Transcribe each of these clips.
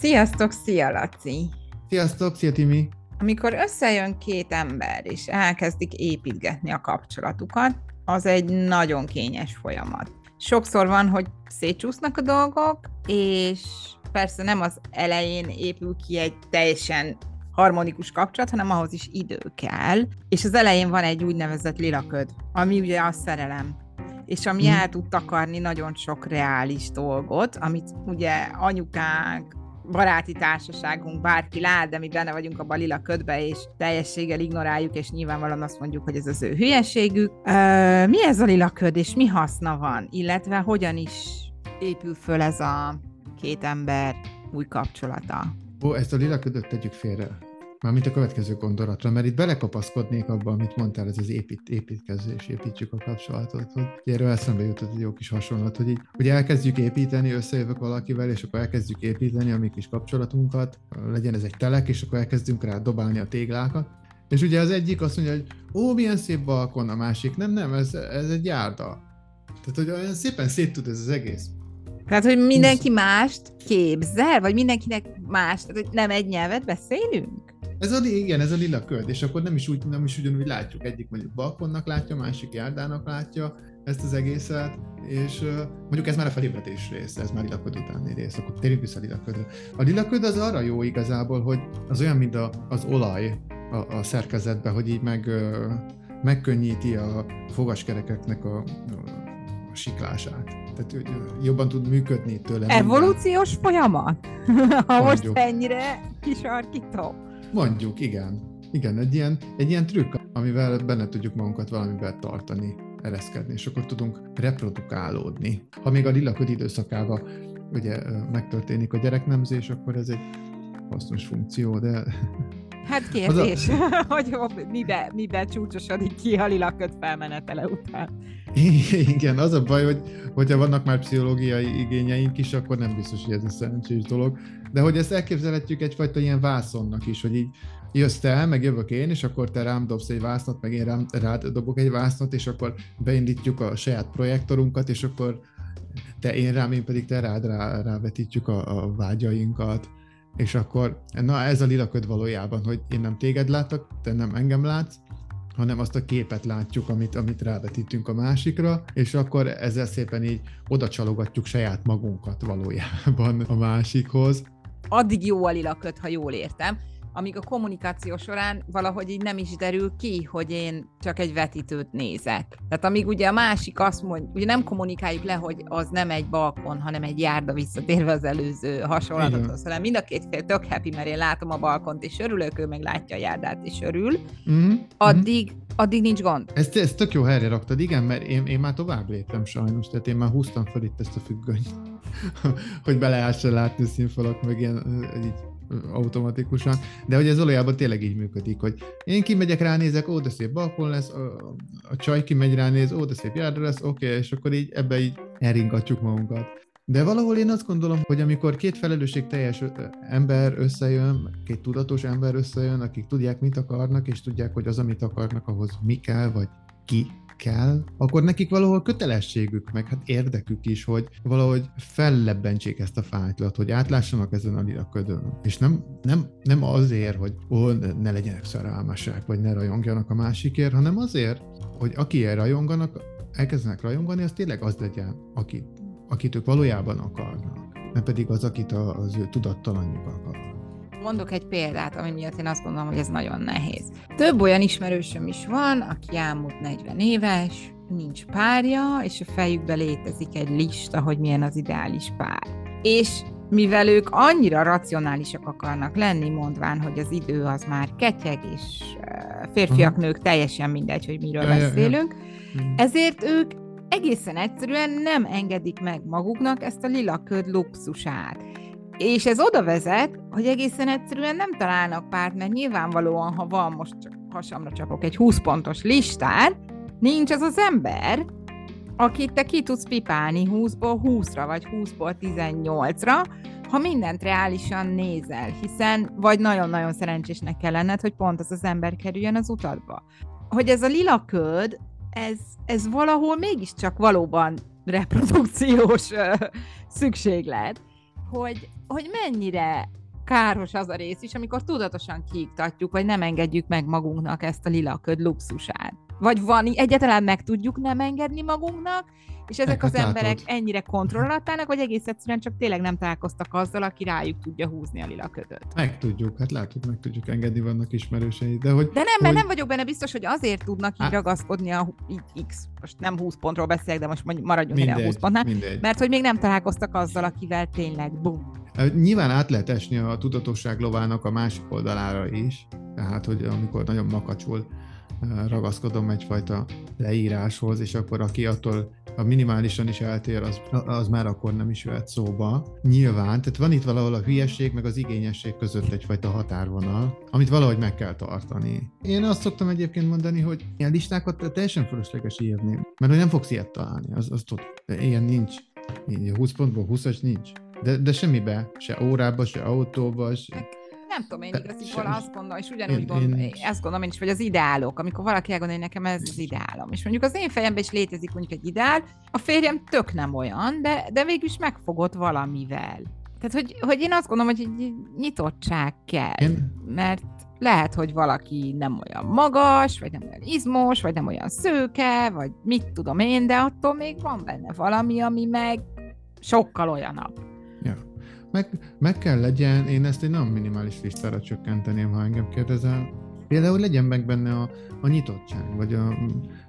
Sziasztok, szia Laci! Sziasztok, szia Timi! Amikor összejön két ember, és elkezdik építgetni a kapcsolatukat, az egy nagyon kényes folyamat. Sokszor van, hogy szétcsúsznak a dolgok, és persze nem az elején épül ki egy teljesen harmonikus kapcsolat, hanem ahhoz is idő kell. És az elején van egy úgynevezett lilaköd, ami ugye a szerelem. És ami hmm. el tud takarni nagyon sok reális dolgot, amit ugye anyukánk, baráti társaságunk, bárki lát, de mi benne vagyunk a balila ködbe, és teljességgel ignoráljuk, és nyilvánvalóan azt mondjuk, hogy ez az ő hülyeségük. Ö, mi ez a lila köd, és mi haszna van, illetve hogyan is épül föl ez a két ember új kapcsolata? Ó, ezt a lila ködöt tegyük félre. Mármint a következő gondolatra, mert itt belekapaszkodnék abba, amit mondtál, ez az épít, építkezés, építsük a kapcsolatot. Hogy erről eszembe jutott egy jó kis hasonlat, hogy így, hogy elkezdjük építeni, összejövök valakivel, és akkor elkezdjük építeni a mi kis kapcsolatunkat, legyen ez egy telek, és akkor elkezdünk rá dobálni a téglákat. És ugye az egyik azt mondja, hogy ó, milyen szép balkon, a másik, nem, nem, ez, ez egy járda. Tehát, hogy olyan szépen szét tud ez az egész. Tehát, hogy mindenki mást képzel, vagy mindenkinek más, tehát hogy nem egy nyelvet beszélünk? Ez a, igen, ez a lila köd, és akkor nem is, úgy, nem is ugyanúgy látjuk. Egyik mondjuk balkonnak látja, másik járdának látja ezt az egészet, és mondjuk ez már a felébredés rész, ez már lila köd utáni rész, akkor térjünk vissza a lila ködre. A lila köd az arra jó igazából, hogy az olyan, mint a, az olaj a, a szerkezetben, hogy így meg, megkönnyíti a fogaskerekeknek a, a siklását. Tehát jobban tud működni tőle. Evolúciós minden. folyamat? ha most ennyire kisarkítom. Mondjuk, igen. Igen, egy ilyen, egy ilyen trükk, amivel benne tudjuk magunkat valamivel tartani, ereszkedni, és akkor tudunk reprodukálódni. Ha még a lilaköd időszakában ugye megtörténik a gyereknemzés, akkor ez egy hasznos funkció, de... Hát kérdés, a... hogy mibe, mibe csúcsosodik ki a lilaköd felmenetele után. Igen, az a baj, hogy hogyha vannak már pszichológiai igényeink is, akkor nem biztos, hogy ez a szerencsés dolog. De hogy ezt elképzelhetjük egyfajta ilyen vászonnak is, hogy így jössz te, meg jövök én, és akkor te rám dobsz egy vásznat, meg én rám, rád dobok egy vásznat, és akkor beindítjuk a saját projektorunkat, és akkor te én rám, én pedig te rád rá, rávetítjük a, a vágyainkat, és akkor, na ez a lilaköd valójában, hogy én nem téged látok, te nem engem látsz, hanem azt a képet látjuk, amit, amit rávetítünk a másikra, és akkor ezzel szépen így oda csalogatjuk saját magunkat valójában a másikhoz. Addig jó a lilaköt, ha jól értem, amíg a kommunikáció során valahogy így nem is derül ki, hogy én csak egy vetítőt nézek. Tehát amíg ugye a másik azt mondja, ugye nem kommunikáljuk le, hogy az nem egy balkon, hanem egy járda visszatérve az előző hasonlatothoz, hanem mind a két fél tök happy, mert én látom a balkont és örülök, ő meg látja a járdát és örül, mm-hmm. addig, addig nincs gond. Ezt, ezt tök jó helyre raktad, igen, mert én, én már tovább léptem sajnos, tehát én már húztam fel itt ezt a függönyt, hogy be lehessen látni a színfalak, meg ilyen így automatikusan, de hogy ez valójában tényleg így működik, hogy én kimegyek, ránézek, ó, de szép balkon lesz, a, a csaj kimegy, ránéz, ó, de szép járda lesz, oké, okay, és akkor így ebbe így elringatjuk magunkat. De valahol én azt gondolom, hogy amikor két felelősség teljes ember összejön, két tudatos ember összejön, akik tudják, mit akarnak, és tudják, hogy az, amit akarnak, ahhoz mi kell, vagy ki kell, akkor nekik valahol kötelességük, meg hát érdekük is, hogy valahogy fellebbentsék ezt a fájtlat, hogy átlássanak ezen a lilaködön. És nem, nem, nem azért, hogy ó, ne legyenek szerelmesek, vagy ne rajongjanak a másikért, hanem azért, hogy akiért rajonganak, elkezdenek rajongani, az tényleg az legyen, akit, akit ők valójában akarnak, nem pedig az, akit az ő tudattalanjuk akar. Mondok egy példát, ami miatt én azt gondolom, hogy ez nagyon nehéz. Több olyan ismerősöm is van, aki elmúlt 40 éves, nincs párja, és a fejükbe létezik egy lista, hogy milyen az ideális pár. És mivel ők annyira racionálisak akarnak lenni, mondván, hogy az idő az már ketyeg, és férfiak, uh-huh. nők, teljesen mindegy, hogy miről ja, beszélünk, ja, ja. ezért ők egészen egyszerűen nem engedik meg maguknak ezt a lila köd luxusát. És ez oda vezet, hogy egészen egyszerűen nem találnak párt, mert nyilvánvalóan, ha van, most csak hasamra csapok egy 20 pontos listát, nincs az az ember, akit te ki tudsz pipálni 20-ból 20-ra, vagy 20-ból 18-ra, ha mindent reálisan nézel, hiszen vagy nagyon-nagyon szerencsésnek kell lenned, hogy pont az az ember kerüljön az utadba. Hogy ez a lila köd, ez, ez valahol mégiscsak valóban reprodukciós szükséglet, hogy, hogy mennyire káros az a rész is, amikor tudatosan kiiktatjuk, vagy nem engedjük meg magunknak ezt a lilaköd luxusát. Vagy van, egyáltalán meg tudjuk nem engedni magunknak, és ezek az emberek ennyire kontrollatálnak, vagy egész egyszerűen csak tényleg nem találkoztak azzal, aki rájuk tudja húzni a lila ködöt. Meg tudjuk, hát látjuk, meg tudjuk engedni, vannak ismerősei. De, hogy, de nem, mert hogy... nem vagyok benne biztos, hogy azért tudnak így hát... ragaszkodni a X, most nem 20 pontról beszélek, de most maradjunk mindegy, a 20 pontnál, mindegy. mert hogy még nem találkoztak azzal, akivel tényleg bum. Nyilván át lehet esni a tudatosság lovának a másik oldalára is, tehát, hogy amikor nagyon makacsul ragaszkodom egyfajta leíráshoz, és akkor aki attól a minimálisan is eltér, az, az már akkor nem is jöhet szóba. Nyilván, tehát van itt valahol a hülyesség meg az igényesség között egyfajta határvonal, amit valahogy meg kell tartani. Én azt szoktam egyébként mondani, hogy ilyen listákat teljesen fölösleges írni, mert hogy nem fogsz ilyet találni, az, az tud. Ilyen nincs. 20 pontból 20-as nincs. De, de semmibe, se órába, se autóba, se nem tudom, én igazából azt gondolom, és ugyanúgy én, gondolom, én... ezt gondolom én is, hogy az ideálok, amikor valaki elgondolja, hogy nekem ez az ideálom. És mondjuk az én fejemben is létezik mondjuk egy ideál, a férjem tök nem olyan, de, de végül is megfogott valamivel. Tehát, hogy, hogy én azt gondolom, hogy egy nyitottság kell, én... mert lehet, hogy valaki nem olyan magas, vagy nem olyan izmos, vagy nem olyan szőke, vagy mit tudom én, de attól még van benne valami, ami meg sokkal olyanabb. Meg, meg kell legyen, én ezt egy nagyon minimális listára csökkenteném, ha engem kérdezel. Például legyen meg benne a, a nyitottság, vagy a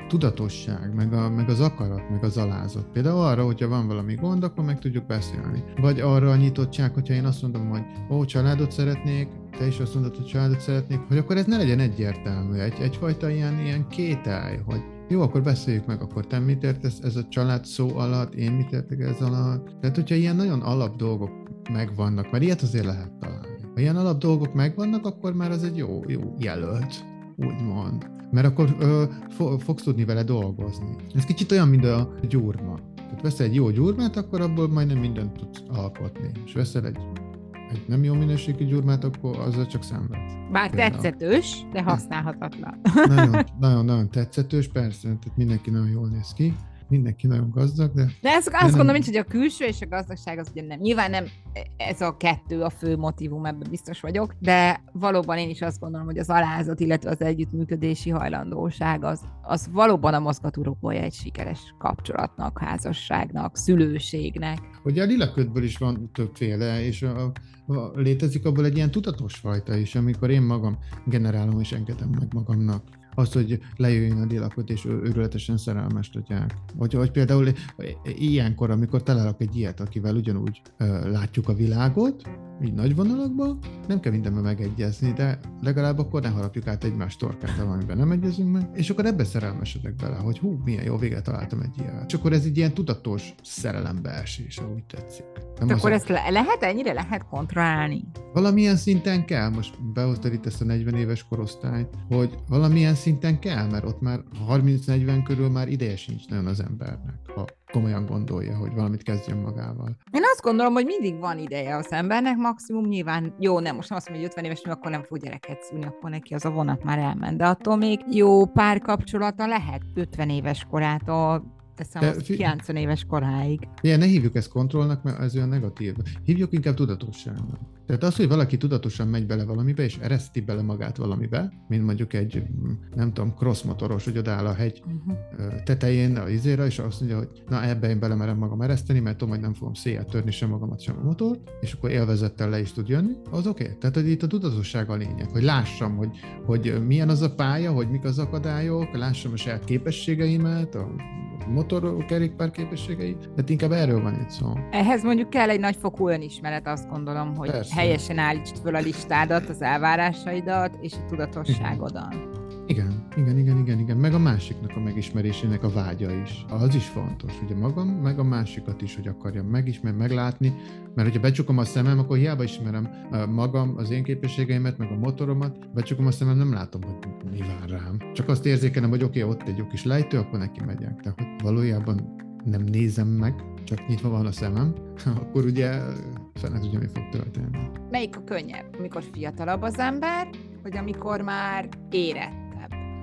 tudatosság, meg, a, meg az akarat, meg az alázat. Például arra, hogyha van valami gond, akkor meg tudjuk beszélni. Vagy arra a nyitottság, hogyha én azt mondom, hogy ó, családot szeretnék, te is azt mondod, hogy családot szeretnék, hogy akkor ez ne legyen egyértelmű, egy, egyfajta ilyen, ilyen kételj, hogy jó, akkor beszéljük meg, akkor te mit értesz ez a család szó alatt, én mit értek ez alatt. Tehát, hogyha ilyen nagyon alap dolgok megvannak, mert ilyet azért lehet találni. Ha ilyen alap dolgok megvannak, akkor már az egy jó, jó jelölt, úgymond. Mert akkor ö, fo- fogsz tudni vele dolgozni. Ez kicsit olyan, mint a gyurma. Tehát veszel egy jó gyurmát, akkor abból majdnem mindent tudsz alkotni. És veszel egy, egy nem jó minőségű gyurmát, akkor azzal csak szenvedsz. Bár Például. tetszetős, de használhatatlan. nagyon, nagyon, nagyon tetszetős, persze, tehát mindenki nagyon jól néz ki mindenki nagyon gazdag, de... De ezt, azt gondolom, nem... hogy a külső és a gazdagság az ugye nem. Nyilván nem ez a kettő a fő motivum, ebben biztos vagyok, de valóban én is azt gondolom, hogy az alázat, illetve az együttműködési hajlandóság az, az valóban a mozgatórugója egy sikeres kapcsolatnak, házasságnak, szülőségnek. Ugye a lilaködből is van többféle, és a, a, létezik abból egy ilyen tudatos fajta is, amikor én magam generálom és engedem meg magamnak azt, hogy lejöjjön a délakot, és őrületesen szerelmes legyen. Vagy, vagy például ilyenkor, amikor találok egy ilyet, akivel ugyanúgy ö, látjuk a világot, így nagy vonalakban, nem kell mindenben megegyezni, de legalább akkor ne harapjuk át egymás torkát, amiben nem egyezünk meg, és akkor ebbe szerelmesedek bele, hogy hú, milyen jó véget találtam egy ilyen. És akkor ez egy ilyen tudatos szerelembeesés, úgy tetszik. Nem De akkor a... ezt le- lehet, ennyire lehet kontrollálni? Valamilyen szinten kell, most behoztad itt ezt a 40 éves korosztályt, hogy valamilyen szinten kell, mert ott már 30-40 körül már ideje sincs nagyon az embernek, ha komolyan gondolja, hogy valamit kezdjen magával. Én azt gondolom, hogy mindig van ideje az embernek, maximum nyilván jó, nem most nem azt mondom, hogy 50 éves, akkor nem fog gyereket szülni, akkor neki az a vonat már elment, de attól még jó párkapcsolata lehet 50 éves korától teszem az fi... 90 éves koráig. Igen, ne hívjuk ezt kontrollnak, mert ez olyan negatív. Hívjuk inkább tudatosságnak. Tehát az, hogy valaki tudatosan megy bele valamibe, és ereszti bele magát valamibe, mint mondjuk egy, nem tudom, crossmotoros, hogy odáll a hegy uh-huh. tetején a izére, és azt mondja, hogy na ebbe én belemerem magam ereszteni, mert tudom, hogy nem fogom széjjel törni sem magamat, sem a motort, és akkor élvezettel le is tud jönni, az oké. Okay. Tehát, hogy itt a tudatosság a lényeg, hogy lássam, hogy, hogy milyen az a pálya, hogy mik az akadályok, lássam a saját képességeimet, a motor kerékpár képességei, de inkább erről van itt szó. Ehhez mondjuk kell egy nagyfokú önismeret, azt gondolom, hogy Persze. Helyesen állítsd föl a listádat, az elvárásaidat és a tudatosságodat. Igen, igen, igen, igen, igen. Meg a másiknak a megismerésének a vágya is. Az is fontos, ugye magam, meg a másikat is, hogy akarjam megismerni, meglátni, mert hogyha becsukom a szemem, akkor hiába ismerem magam, az én képességeimet, meg a motoromat, becsukom a szemem, nem látom, hogy mi vár rám. Csak azt érzékelem, hogy oké, okay, ott egy jó kis lejtő, akkor neki megyek. Tehát hogy valójában nem nézem meg, csak nyitva van a szemem, akkor ugye fene tudja, mi fog történni. Melyik a könnyebb? Amikor fiatalabb az ember, vagy amikor már érett?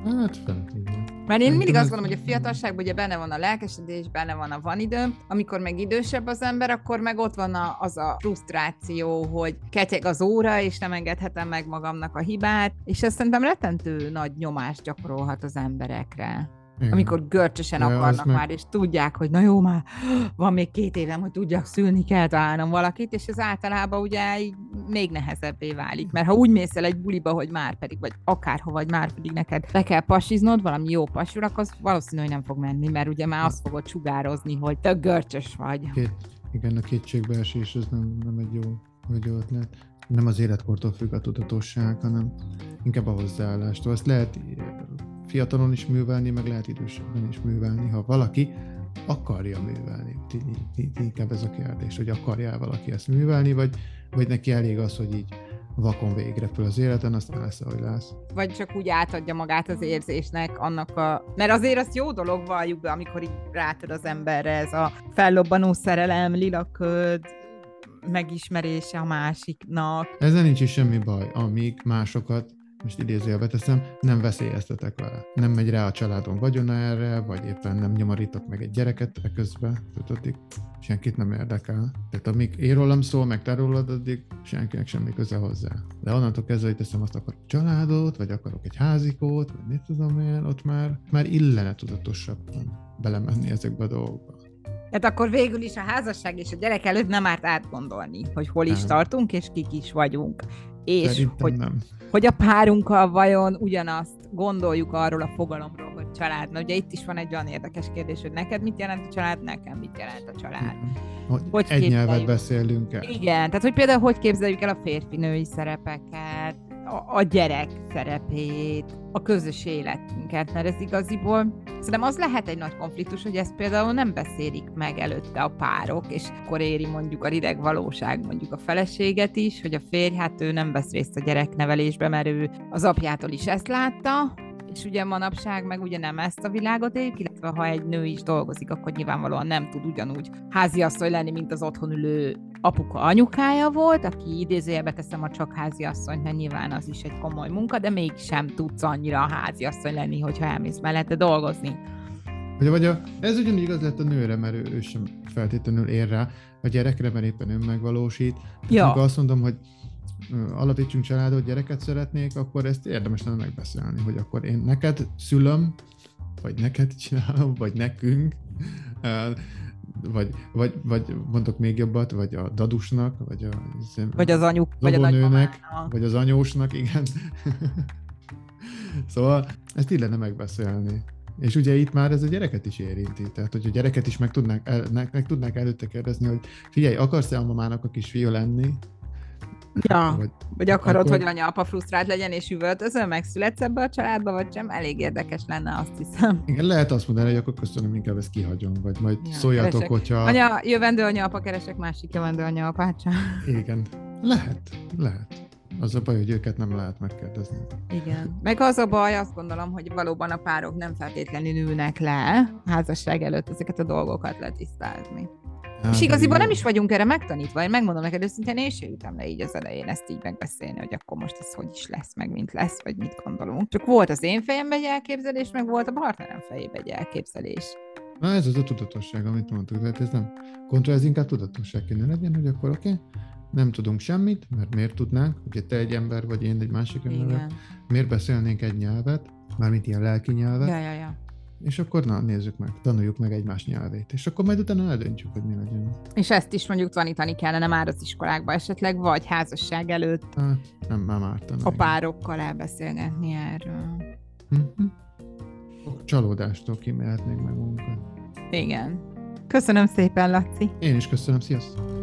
Hát tudja. Mert én mindig azt gondolom, hogy a fiatalságban ugye benne van a lelkesedés, benne van a van időm, amikor meg idősebb az ember, akkor meg ott van a, az a frusztráció, hogy ketyeg az óra, és nem engedhetem meg magamnak a hibát, és ezt szerintem rettentő nagy nyomást gyakorolhat az emberekre. Igen. amikor görcsösen ja, akarnak meg... már, és tudják, hogy na jó, már van még két évem, hogy tudjak szülni, kell találnom valakit, és ez általában ugye így még nehezebbé válik. Mert ha úgy mész el egy buliba, hogy már pedig, vagy akárhova, vagy már pedig neked le kell pasiznod, valami jó pasur, akkor az valószínű, hogy nem fog menni, mert ugye már azt fogod sugározni, hogy tök görcsös vagy. Két, igen, a kétségbeesés, ez nem, nem egy jó, egy jó ötlet. Nem az életkortól függ a tudatosság, hanem inkább a hozzáállástól. Azt lehet fiatalon is művelni, meg lehet idősebben is művelni, ha valaki akarja művelni. Inkább ez a kérdés, hogy akarja valaki ezt művelni, vagy, vagy neki elég az, hogy így vakon végrepül az életen, aztán lesz, ahogy lesz. Vagy csak úgy átadja magát az érzésnek annak a... Mert azért az jó dolog valljuk be, amikor így rátad az emberre ez a fellobbanó szerelem, lilaköd, megismerése a másiknak. Ezzel nincs is semmi baj, amíg másokat most idézőjelbe teszem, nem veszélyeztetek vele. Nem megy rá a családon vagyona erre, vagy éppen nem nyomorítok meg egy gyereket e közben, tudod, senkit nem érdekel. Tehát amíg én rólam szól, meg te rólad, addig senkinek semmi köze hozzá. De onnantól kezdve, hogy teszem azt akarok családot, vagy akarok egy házikót, vagy mit tudom én, ott már, már illene tudatosabban belemenni ezekbe a dolgokba. Tehát akkor végül is a házasság és a gyerek előtt nem árt átgondolni, hogy hol is nem. tartunk, és kik is vagyunk. És hogy, nem. hogy a párunkkal vajon ugyanazt gondoljuk arról a fogalomról, hogy család. Na ugye itt is van egy olyan érdekes kérdés, hogy neked mit jelent a család, nekem mit jelent a család. Hogy, hogy egy nyelvet beszélünk el. Igen, tehát hogy például hogy képzeljük el a férfi-női szerepeket, a, a gyerek szerepét, a közös életünket, mert ez igaziból szerintem az lehet egy nagy konfliktus, hogy ezt például nem beszélik meg előtte a párok, és akkor éri mondjuk a rideg valóság mondjuk a feleséget is, hogy a férj, hát ő nem vesz részt a gyereknevelésbe, mert ő az apjától is ezt látta, és ugye manapság meg ugye nem ezt a világot éljük, illetve ha egy nő is dolgozik, akkor nyilvánvalóan nem tud ugyanúgy háziasszony lenni, mint az otthon ülő apuka anyukája volt, aki idézőjelbe teszem a csak háziasszony, mert nyilván az is egy komoly munka, de mégsem tudsz annyira a háziasszony lenni, hogyha elmész mellette dolgozni. Vagy, vagy a, ez ugyanúgy igaz lett a nőre, mert ő, ő sem feltétlenül ér rá, a gyerekre, mert éppen önmegvalósít. Ja. azt mondom, hogy alapítsunk családot, gyereket szeretnék, akkor ezt érdemes lenne megbeszélni, hogy akkor én neked szülöm, vagy neked csinálom, vagy nekünk, vagy, vagy, vagy mondok még jobbat, vagy a dadusnak, vagy a vagy az anyuk, vagy a nagynőnek, vagy az anyósnak, igen. szóval ezt illene megbeszélni. És ugye itt már ez a gyereket is érinti. Tehát, hogy a gyereket is meg tudnák, el, meg, meg tudnák előtte kérdezni, hogy figyelj, akarsz-e a mamának a kisfiú lenni? Ja, vagy, vagy akarod, akkor... hogy anya-apa frusztrált legyen, és üvöltözöl, megszületsz ebbe a családba, vagy sem? Elég érdekes lenne, azt hiszem. Igen, lehet azt mondani, hogy akkor köszönöm, inkább ezt kihagyom, vagy majd ja, szóljatok, keresek. hogyha... Anya, jövendő anya-apa keresek másik jövendő anya-apát sem. Igen, lehet, lehet. Az a baj, hogy őket nem lehet megkérdezni. Igen. Meg az a baj, azt gondolom, hogy valóban a párok nem feltétlenül ülnek le házasság előtt ezeket a dolgokat letisztázni. Hát, és igaziból nem is vagyunk erre megtanítva. Én megmondom neked őszintén, én sem jutam le így az elején ezt így megbeszélni, hogy akkor most ez hogy is lesz, meg mint lesz, vagy mit gondolunk. Csak volt az én fejemben egy elképzelés, meg volt a partnerem fejében egy elképzelés. Na ez az a tudatosság, amit mondtuk, tehát ez nem kontra, ez inkább tudatosság kéne legyen, hogy akkor oké, okay, nem tudunk semmit, mert miért tudnánk, ugye te egy ember vagy én egy másik ember, miért beszélnénk egy nyelvet, mármint ilyen lelki nyelvet, ja, ja, ja és akkor na, nézzük meg, tanuljuk meg egymás nyelvét, és akkor majd utána eldöntjük, hogy mi legyen. És ezt is mondjuk tanítani kellene már az iskolákba esetleg, vagy házasság előtt. Hát, nem, nem ártana. A párokkal elbeszélgetni erről. Mm-hmm. Csalódástól kimehetnénk meg magunkat. Igen. Köszönöm szépen, Laci. Én is köszönöm, sziasztok!